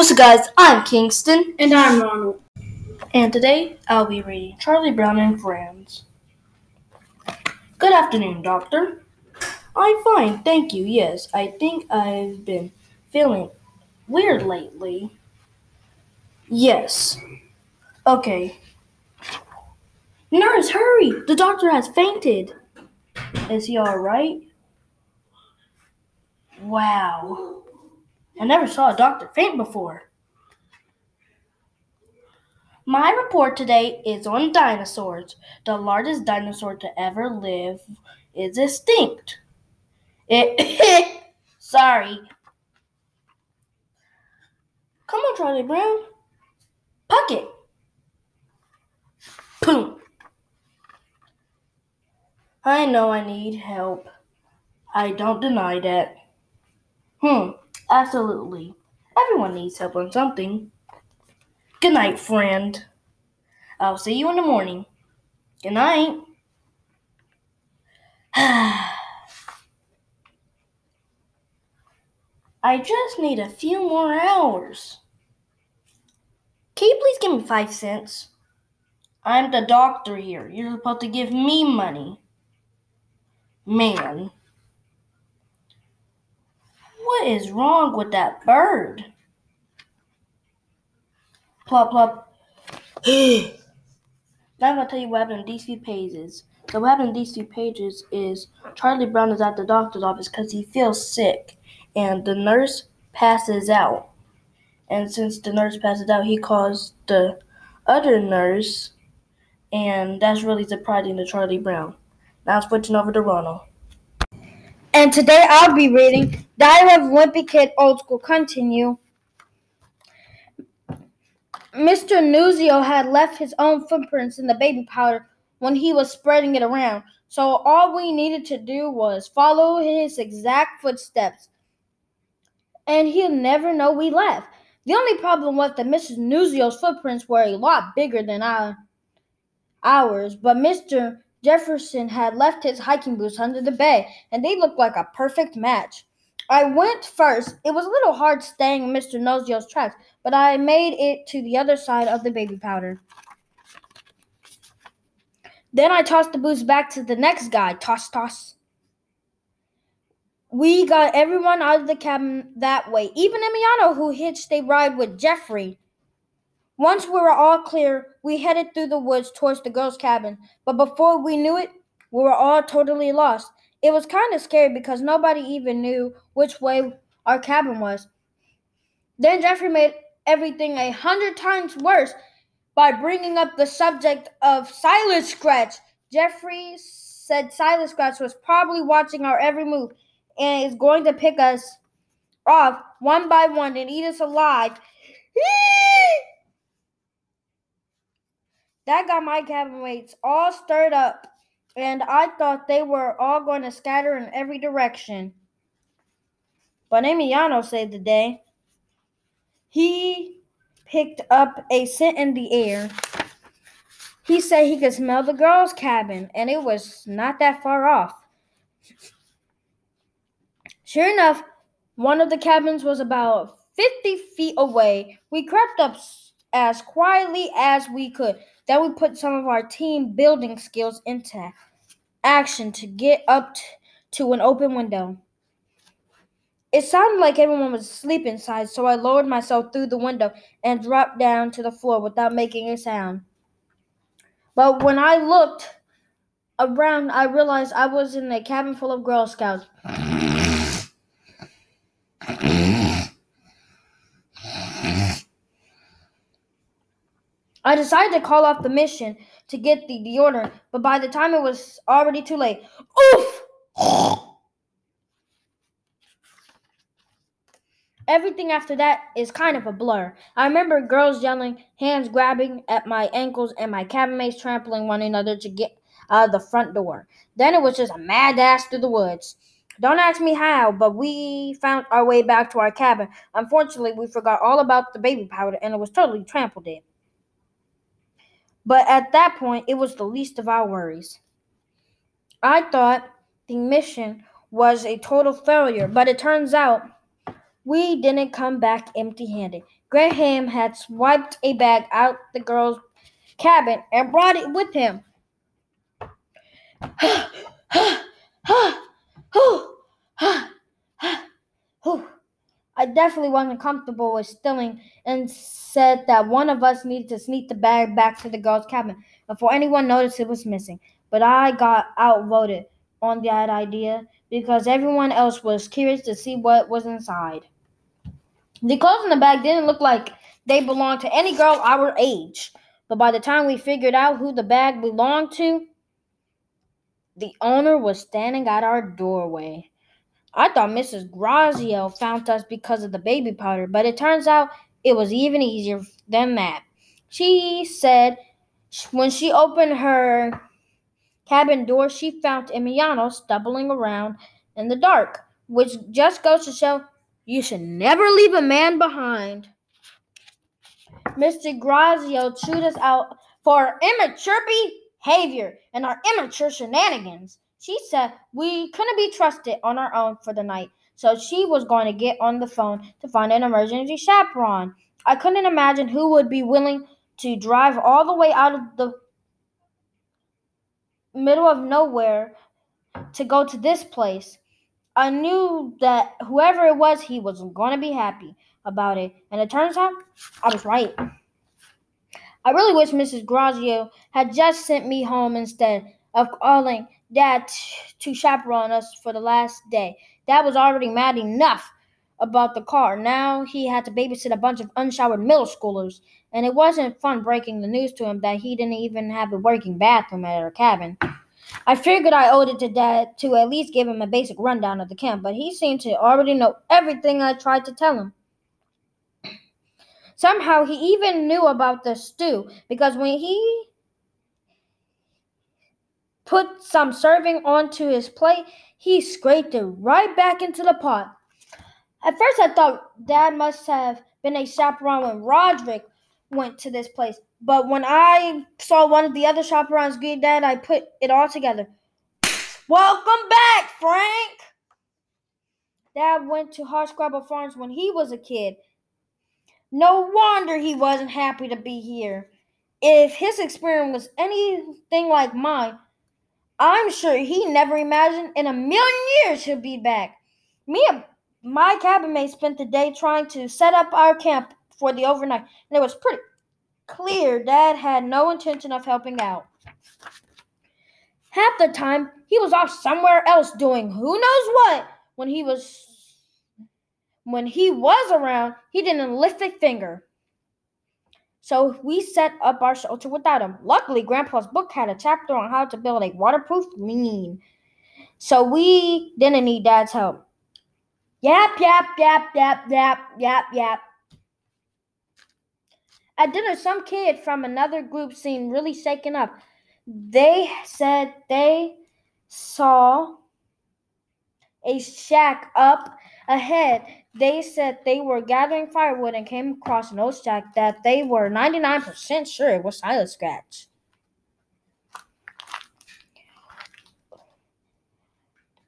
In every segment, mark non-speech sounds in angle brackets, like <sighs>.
What's up, guys? I'm Kingston, And I'm Ronald. and today I'll be reading Charlie Brown and Friends. Good afternoon, Doctor. I'm fine, thank you. Yes, I think I've been feeling weird lately. Yes. Okay. Nurse, hurry! The doctor has fainted. Is he alright? Wow. I never saw a doctor faint before. My report today is on dinosaurs. The largest dinosaur to ever live is extinct. It <laughs> sorry. Come on, Charlie Brown. Puck it. Boom. I know I need help. I don't deny that. Hmm, absolutely. Everyone needs help on something. Good night, friend. I'll see you in the morning. Good night. <sighs> I just need a few more hours. Can you please give me five cents? I'm the doctor here. You're supposed to give me money. Man. What is wrong with that bird? Plop plop. <gasps> now I'm gonna tell you what happened in these few pages. So what happened in these few pages is Charlie Brown is at the doctor's office because he feels sick, and the nurse passes out. And since the nurse passes out, he calls the other nurse, and that's really surprising to Charlie Brown. Now I'm switching over to Ronald. And today I'll be reading Diary of Wimpy Kid Old School Continue. Mr. Nuzio had left his own footprints in the baby powder when he was spreading it around, so all we needed to do was follow his exact footsteps. And he'll never know we left. The only problem was that Mrs. Nuzio's footprints were a lot bigger than our, ours, but Mr. Jefferson had left his hiking boots under the bed, and they looked like a perfect match. I went first. It was a little hard staying in Mr. Nuzio's tracks, but I made it to the other side of the baby powder. Then I tossed the boots back to the next guy. Toss, toss. We got everyone out of the cabin that way, even Emiliano, who hitched a ride with Jeffrey. Once we were all clear, we headed through the woods towards the girls' cabin. But before we knew it, we were all totally lost. It was kind of scary because nobody even knew which way our cabin was. Then Jeffrey made everything a hundred times worse by bringing up the subject of Silas Scratch. Jeffrey said Silas Scratch was probably watching our every move and is going to pick us off one by one and eat us alive. <laughs> That got my cabin mates all stirred up, and I thought they were all going to scatter in every direction. But Emiliano saved the day. He picked up a scent in the air. He said he could smell the girls' cabin, and it was not that far off. Sure enough, one of the cabins was about 50 feet away. We crept up as quietly as we could. Then we put some of our team building skills into action to get up t- to an open window. It sounded like everyone was asleep inside, so I lowered myself through the window and dropped down to the floor without making a sound. But when I looked around, I realized I was in a cabin full of Girl Scouts. <laughs> I decided to call off the mission to get the deodorant, but by the time it was already too late. Oof! Everything after that is kind of a blur. I remember girls yelling, hands grabbing at my ankles, and my cabin mates trampling one another to get out of the front door. Then it was just a mad dash through the woods. Don't ask me how, but we found our way back to our cabin. Unfortunately, we forgot all about the baby powder, and it was totally trampled in. But at that point, it was the least of our worries. I thought the mission was a total failure, but it turns out We didn't come back empty handed. Graham had swiped a bag out the girl's cabin and brought it with him. Definitely wasn't comfortable with stealing and said that one of us needed to sneak the bag back to the girl's cabin before anyone noticed it was missing. But I got outvoted on that idea because everyone else was curious to see what was inside. The clothes in the bag didn't look like they belonged to any girl our age, but by the time we figured out who the bag belonged to, the owner was standing at our doorway. I thought Mrs. Grazio found us because of the baby powder, but it turns out it was even easier than that. She said when she opened her cabin door, she found Emiliano stumbling around in the dark, which just goes to show you should never leave a man behind. Mr. Grazio chewed us out for our immature behavior and our immature shenanigans. She said we couldn't be trusted on our own for the night, so she was going to get on the phone to find an emergency chaperone. I couldn't imagine who would be willing to drive all the way out of the middle of nowhere to go to this place. I knew that whoever it was, he was going to be happy about it. And it turns out I was right. I really wish Mrs. Grazio had just sent me home instead of calling Dad to chaperone us for the last day. Dad was already mad enough about the car. Now he had to babysit a bunch of unshowered middle schoolers, and it wasn't fun breaking the news to him that he didn't even have a working bathroom at our cabin. I figured I owed it to Dad to at least give him a basic rundown of the camp, but he seemed to already know everything I tried to tell him. Somehow he even knew about the stew because when he put some serving onto his plate, he scraped it right back into the pot. At first, I thought Dad must have been a chaperone when Roderick went to this place, but when I saw one of the other chaperones greet Dad, I put it all together. Welcome back, Frank! Dad went to Hardscrabble Farms when he was a kid. No wonder he wasn't happy to be here. If his experience was anything like mine, I'm sure he never imagined in a million years he'd be back. Me and my cabin mate spent the day trying to set up our camp for the overnight, and it was pretty clear Dad had no intention of helping out. Half the time, he was off somewhere else doing who knows what. When he was when he was around, he didn't lift a finger. So we set up our shelter without him. Luckily, Grandpa's book had a chapter on how to build a waterproof lean. So we didn't need Dad's help. Yap, yap, yap, yap, yap, yap, yap. At dinner, some kid from another group seemed really shaken up. They said they saw a shack up ahead they said they were gathering firewood and came across an old shack that they were 99% sure it was Silas Scratch.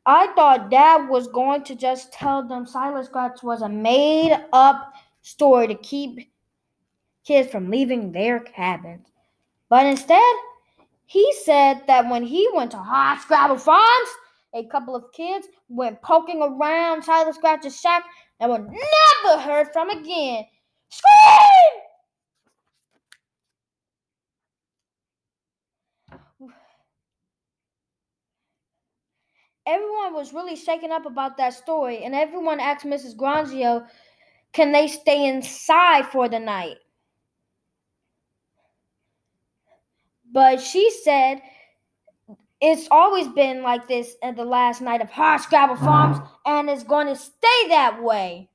I thought Dad was going to just tell them Silas Scratch was a made up story to keep kids from leaving their cabins. But instead, he said that when he went to Hardscrabble Farms, a couple of kids went poking around Silas Scratch's shack and were never heard from again. Scream! Everyone was really shaken up about that story, and everyone asked Mrs. Grazio, can they stay inside for the night? But she said it's always been like this at the last night of Hardscrabble Farms, and it's going to stay that way.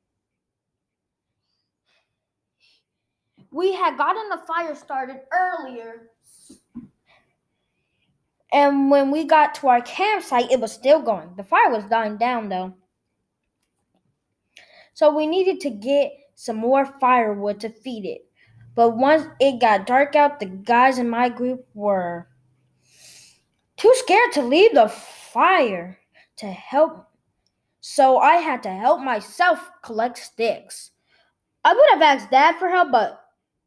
We had gotten the fire started earlier, and when we got to our campsite, it was still going. The fire was dying down though. So we needed to get some more firewood to feed it. But once it got dark out, the guys in my group were too scared to leave the fire to help. so I had to help myself collect sticks. I would have asked Dad for help, but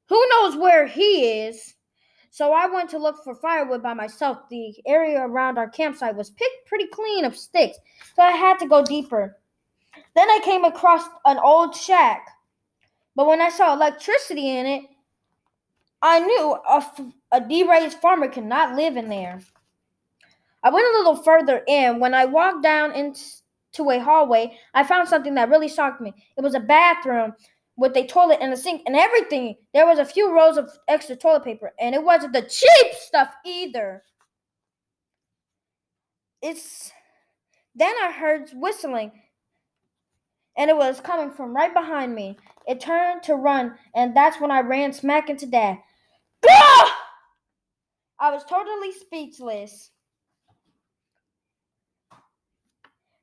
who knows where he is? So I went to look for firewood by myself. The area around our campsite was picked pretty clean of sticks, so I had to go deeper. Then I came across an old shack, but when I saw electricity in it, I knew a, a farmer could not live in there. I went a little further in. When I walked down into a hallway, I found something that really shocked me. It was a bathroom with a toilet and a sink and everything. There was a few rows of extra toilet paper, and it wasn't the cheap stuff either. It's then I heard whistling, and it was coming from right behind me. It turned to run, and that's when I ran smack into Dad. I was totally speechless.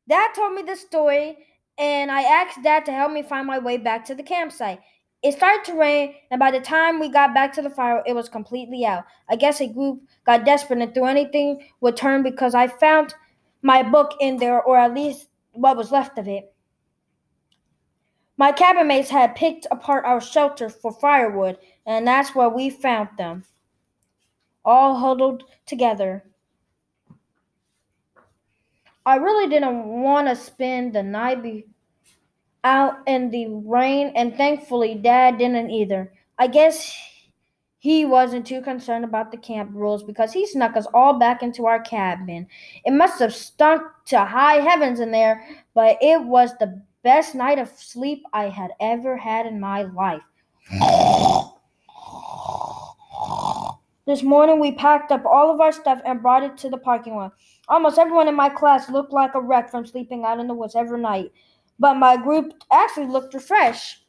Dad told me the story, and I asked Dad to help me find my way back to the campsite. It started to rain, and by the time we got back to the fire, it was completely out. I guess a group got desperate and threw anything would turn because I found my book in there, or at least what was left of it. My cabin mates had picked apart our shelter for firewood, and that's where we found them, all huddled together. I really didn't want to spend the night be- out in the rain, and thankfully, Dad didn't either. I guess he wasn't too concerned about the camp rules because he snuck us all back into our cabin. It must have stunk to high heavens in there, but it was the best night of sleep I had ever had in my life. This morning, we packed up all of our stuff and brought it to the parking lot. Almost everyone in my class looked like a wreck from sleeping out in the woods every night, but my group actually looked refreshed.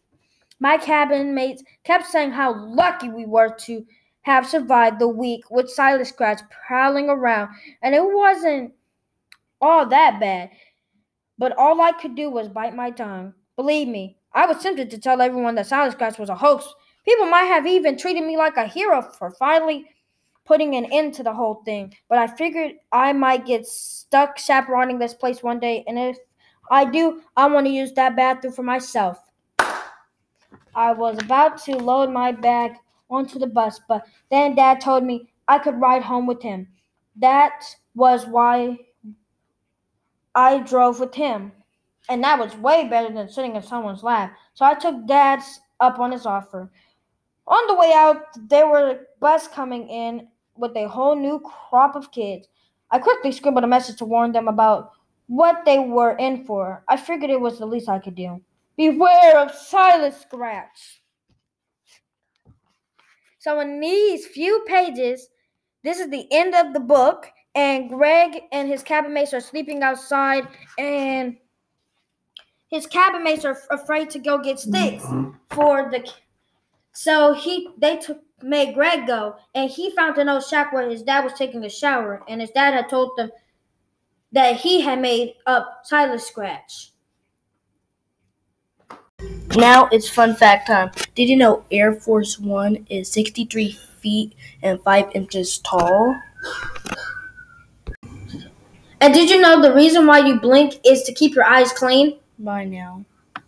My cabin mates kept saying how lucky we were to have survived the week with Silas Scratch prowling around, and it wasn't all that bad. But all I could do was bite my tongue. Believe me, I was tempted to tell everyone that Silas Scratch was a hoax. People might have even treated me like a hero for finally putting an end to the whole thing. But I figured I might get stuck chaperoning this place one day, and if I do, I want to use that bathroom for myself. I was about to load my bag onto the bus, but then Dad told me I could ride home with him. That was why I drove with him. And that was way better than sitting in someone's lap. So I took Dad's up on his offer. On the way out, there were a bus coming in with a whole new crop of kids. I quickly scribbled a message to warn them about what they were in for. I figured it was the least I could do. Beware of Silas Scratch. So, in these few pages, this is the end of the book, and Greg and his cabin mates are sleeping outside, and his cabin mates are afraid to go get sticks mm-hmm. for the. So he they took made Greg go, and he found an old shack where his dad was taking a shower, and his dad had told them that he had made up Silas Scratch. Now it's fun fact time. Did you know Air Force One is 63 feet and 5 inches tall? And did you know the reason why you blink is to keep your eyes clean? By now.